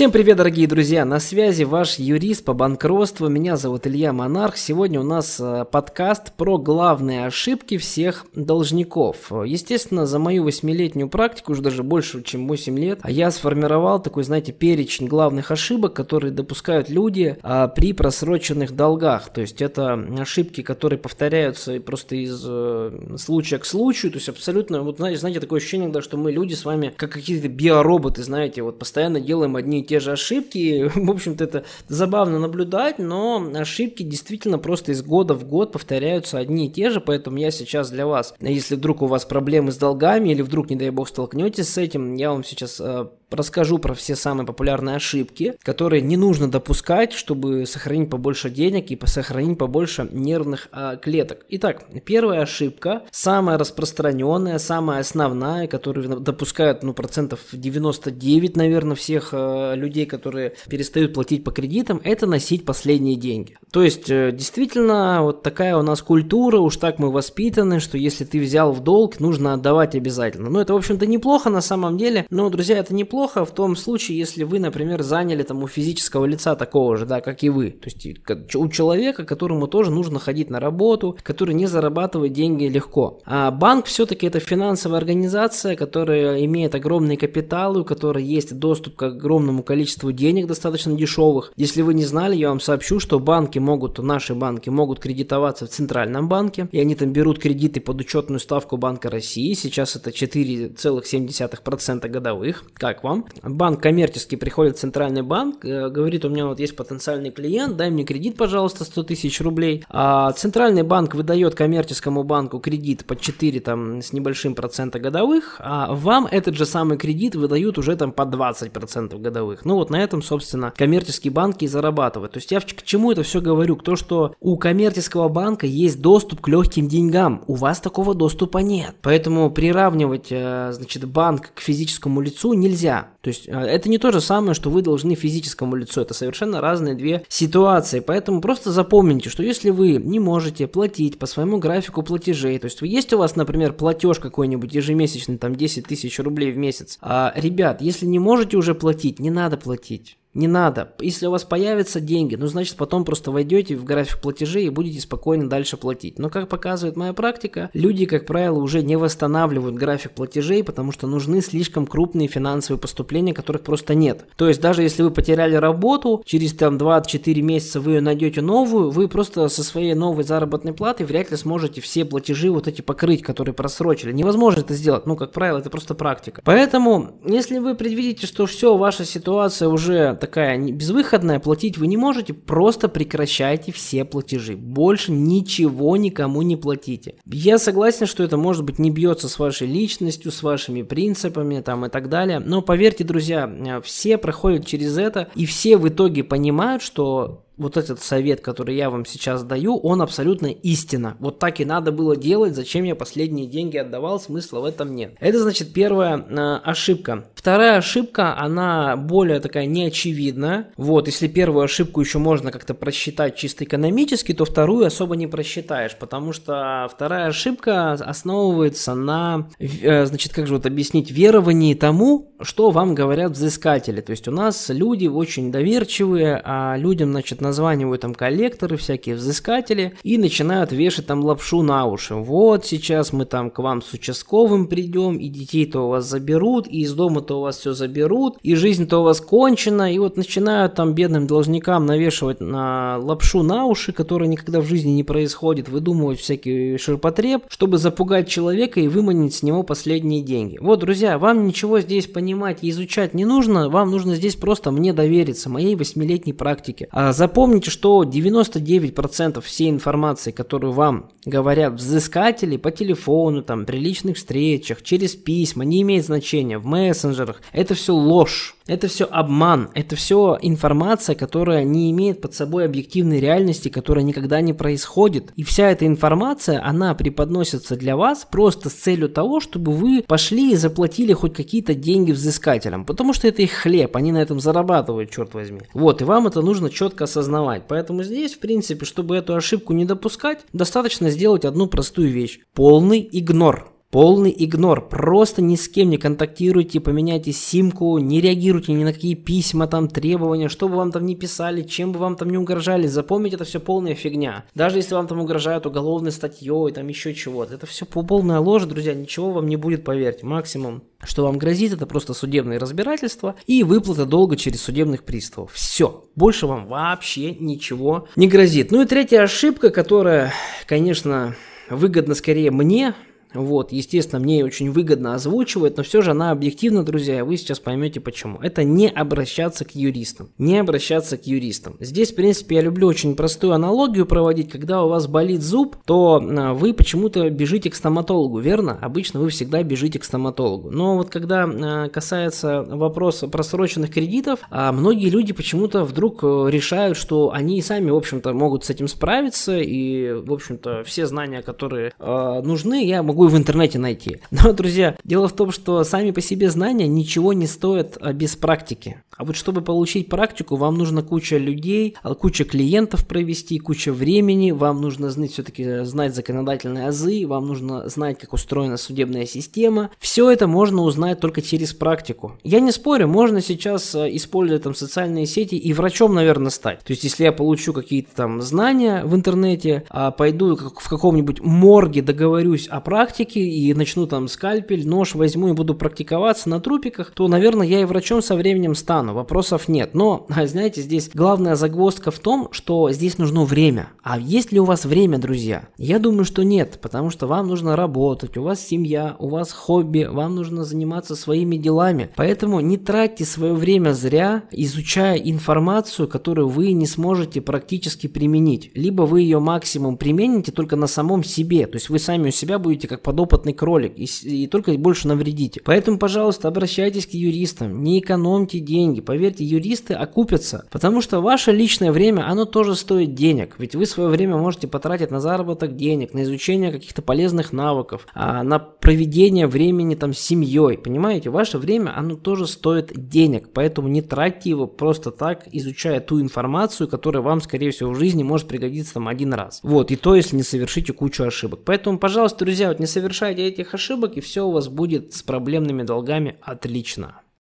Всем привет, дорогие друзья! На связи ваш юрист по банкротству. Меня зовут Илья Монарх. Сегодня у нас э, подкаст про главные ошибки всех должников. Естественно, за мою восьмилетнюю практику, уже даже больше, чем 8 лет, я сформировал такой, знаете, перечень главных ошибок, которые допускают люди а, при просроченных долгах. То есть это ошибки, которые повторяются просто из э, случая к случаю. То есть абсолютно, вот знаете, такое ощущение, да, что мы люди с вами как какие-то биороботы, знаете, вот постоянно делаем одни те же ошибки. В общем-то, это забавно наблюдать, но ошибки действительно просто из года в год повторяются одни и те же, поэтому я сейчас для вас, если вдруг у вас проблемы с долгами или вдруг, не дай бог, столкнетесь с этим, я вам сейчас э, расскажу про все самые популярные ошибки, которые не нужно допускать, чтобы сохранить побольше денег и сохранить побольше нервных а, клеток. Итак, первая ошибка, самая распространенная, самая основная, которую допускают ну, процентов 99, наверное, всех а, людей, которые перестают платить по кредитам, это носить последние деньги. То есть, э, действительно, вот такая у нас культура, уж так мы воспитаны, что если ты взял в долг, нужно отдавать обязательно. Ну, это, в общем-то, неплохо на самом деле, но, друзья, это неплохо плохо в том случае, если вы, например, заняли там у физического лица такого же, да, как и вы. То есть у человека, которому тоже нужно ходить на работу, который не зарабатывает деньги легко. А банк все-таки это финансовая организация, которая имеет огромные капиталы, у которой есть доступ к огромному количеству денег, достаточно дешевых. Если вы не знали, я вам сообщу, что банки могут, наши банки могут кредитоваться в Центральном банке, и они там берут кредиты под учетную ставку Банка России. Сейчас это 4,7% годовых. Как вам? Вам. Банк коммерческий приходит в центральный банк, э, говорит, у меня вот есть потенциальный клиент, дай мне кредит, пожалуйста, 100 тысяч рублей. А центральный банк выдает коммерческому банку кредит по 4 там с небольшим процента годовых, а вам этот же самый кредит выдают уже там по 20 процентов годовых. Ну вот на этом, собственно, коммерческие банки и зарабатывают. То есть я к чему это все говорю? К то, что у коммерческого банка есть доступ к легким деньгам. У вас такого доступа нет. Поэтому приравнивать, э, значит, банк к физическому лицу нельзя. То есть а, это не то же самое, что вы должны физическому лицу. Это совершенно разные две ситуации. Поэтому просто запомните, что если вы не можете платить по своему графику платежей, то есть есть у вас, например, платеж какой-нибудь ежемесячный, там 10 тысяч рублей в месяц, а, ребят, если не можете уже платить, не надо платить. Не надо. Если у вас появятся деньги, ну, значит, потом просто войдете в график платежей и будете спокойно дальше платить. Но, как показывает моя практика, люди, как правило, уже не восстанавливают график платежей, потому что нужны слишком крупные финансовые поступления, которых просто нет. То есть, даже если вы потеряли работу, через там 2-4 месяца вы найдете новую, вы просто со своей новой заработной платой вряд ли сможете все платежи вот эти покрыть, которые просрочили. Невозможно это сделать. Ну, как правило, это просто практика. Поэтому, если вы предвидите, что все, ваша ситуация уже такая безвыходная, платить вы не можете, просто прекращайте все платежи. Больше ничего никому не платите. Я согласен, что это может быть не бьется с вашей личностью, с вашими принципами там и так далее. Но поверьте, друзья, э, все проходят через это и все в итоге понимают, что вот этот совет, который я вам сейчас даю, он абсолютно истина. Вот так и надо было делать, зачем я последние деньги отдавал, смысла в этом нет. Это значит первая э, ошибка. Вторая ошибка, она более такая неочевидная. Вот, если первую ошибку еще можно как-то просчитать чисто экономически, то вторую особо не просчитаешь, потому что вторая ошибка основывается на, э, значит, как же вот объяснить, веровании тому, что вам говорят взыскатели. То есть у нас люди очень доверчивые, а людям, значит, на названивают там коллекторы, всякие взыскатели, и начинают вешать там лапшу на уши. Вот сейчас мы там к вам с участковым придем, и детей-то у вас заберут, и из дома-то у вас все заберут, и жизнь-то у вас кончена, и вот начинают там бедным должникам навешивать на лапшу на уши, которая никогда в жизни не происходит, выдумывать всякий ширпотреб, чтобы запугать человека и выманить с него последние деньги. Вот, друзья, вам ничего здесь понимать и изучать не нужно, вам нужно здесь просто мне довериться, моей восьмилетней практике. А запомните Помните, что 99% всей информации, которую вам говорят взыскатели по телефону, там, при личных встречах, через письма, не имеет значения, в мессенджерах, это все ложь. Это все обман, это все информация, которая не имеет под собой объективной реальности, которая никогда не происходит. И вся эта информация, она преподносится для вас просто с целью того, чтобы вы пошли и заплатили хоть какие-то деньги взыскателям. Потому что это их хлеб, они на этом зарабатывают, черт возьми. Вот, и вам это нужно четко осознавать. Поэтому здесь, в принципе, чтобы эту ошибку не допускать, достаточно сделать одну простую вещь. Полный игнор. Полный игнор. Просто ни с кем не контактируйте, поменяйте симку, не реагируйте ни на какие письма, там, требования, что бы вам там ни писали, чем бы вам там не угрожали. Запомните, это все полная фигня. Даже если вам там угрожают уголовной статьей, там еще чего-то. Это все полная ложь, друзья, ничего вам не будет, поверьте. Максимум, что вам грозит, это просто судебное разбирательство и выплата долга через судебных приставов. Все. Больше вам вообще ничего не грозит. Ну и третья ошибка, которая, конечно, выгодна скорее мне, вот, естественно, мне очень выгодно озвучивать, но все же она объективна, друзья, вы сейчас поймете почему. Это не обращаться к юристам. Не обращаться к юристам. Здесь, в принципе, я люблю очень простую аналогию проводить. Когда у вас болит зуб, то а, вы почему-то бежите к стоматологу, верно? Обычно вы всегда бежите к стоматологу. Но вот когда а, касается вопроса просроченных кредитов, а, многие люди почему-то вдруг э, решают, что они и сами, в общем-то, могут с этим справиться, и, в общем-то, все знания, которые нужны, я могу могу в интернете найти. Но, друзья, дело в том, что сами по себе знания ничего не стоят а, без практики. А вот чтобы получить практику, вам нужно куча людей, а, куча клиентов провести, куча времени, вам нужно знать все-таки э, знать законодательные азы, вам нужно знать, как устроена судебная система. Все это можно узнать только через практику. Я не спорю, можно сейчас э, использовать там социальные сети и врачом, наверное, стать. То есть, если я получу какие-то там знания в интернете, а пойду в каком-нибудь морге договорюсь о практике, практики и начну там скальпель, нож возьму и буду практиковаться на трупиках, то, наверное, я и врачом со временем стану, вопросов нет. Но, знаете, здесь главная загвоздка в том, что здесь нужно время. А есть ли у вас время, друзья? Я думаю, что нет, потому что вам нужно работать, у вас семья, у вас хобби, вам нужно заниматься своими делами. Поэтому не тратьте свое время зря, изучая информацию, которую вы не сможете практически применить. Либо вы ее максимум примените только на самом себе, то есть вы сами у себя будете как подопытный кролик и, и только больше навредите. Поэтому, пожалуйста, обращайтесь к юристам, не экономьте деньги. Поверьте, юристы окупятся, потому что ваше личное время, оно тоже стоит денег. Ведь вы свое время можете потратить на заработок денег, на изучение каких-то полезных навыков, а, на проведение времени там с семьей. Понимаете, ваше время, оно тоже стоит денег, поэтому не тратьте его просто так, изучая ту информацию, которая вам, скорее всего, в жизни может пригодиться там один раз. Вот, и то, если не совершите кучу ошибок. Поэтому, пожалуйста, друзья, вот не совершайте этих ошибок, и все у вас будет с проблемными долгами отлично.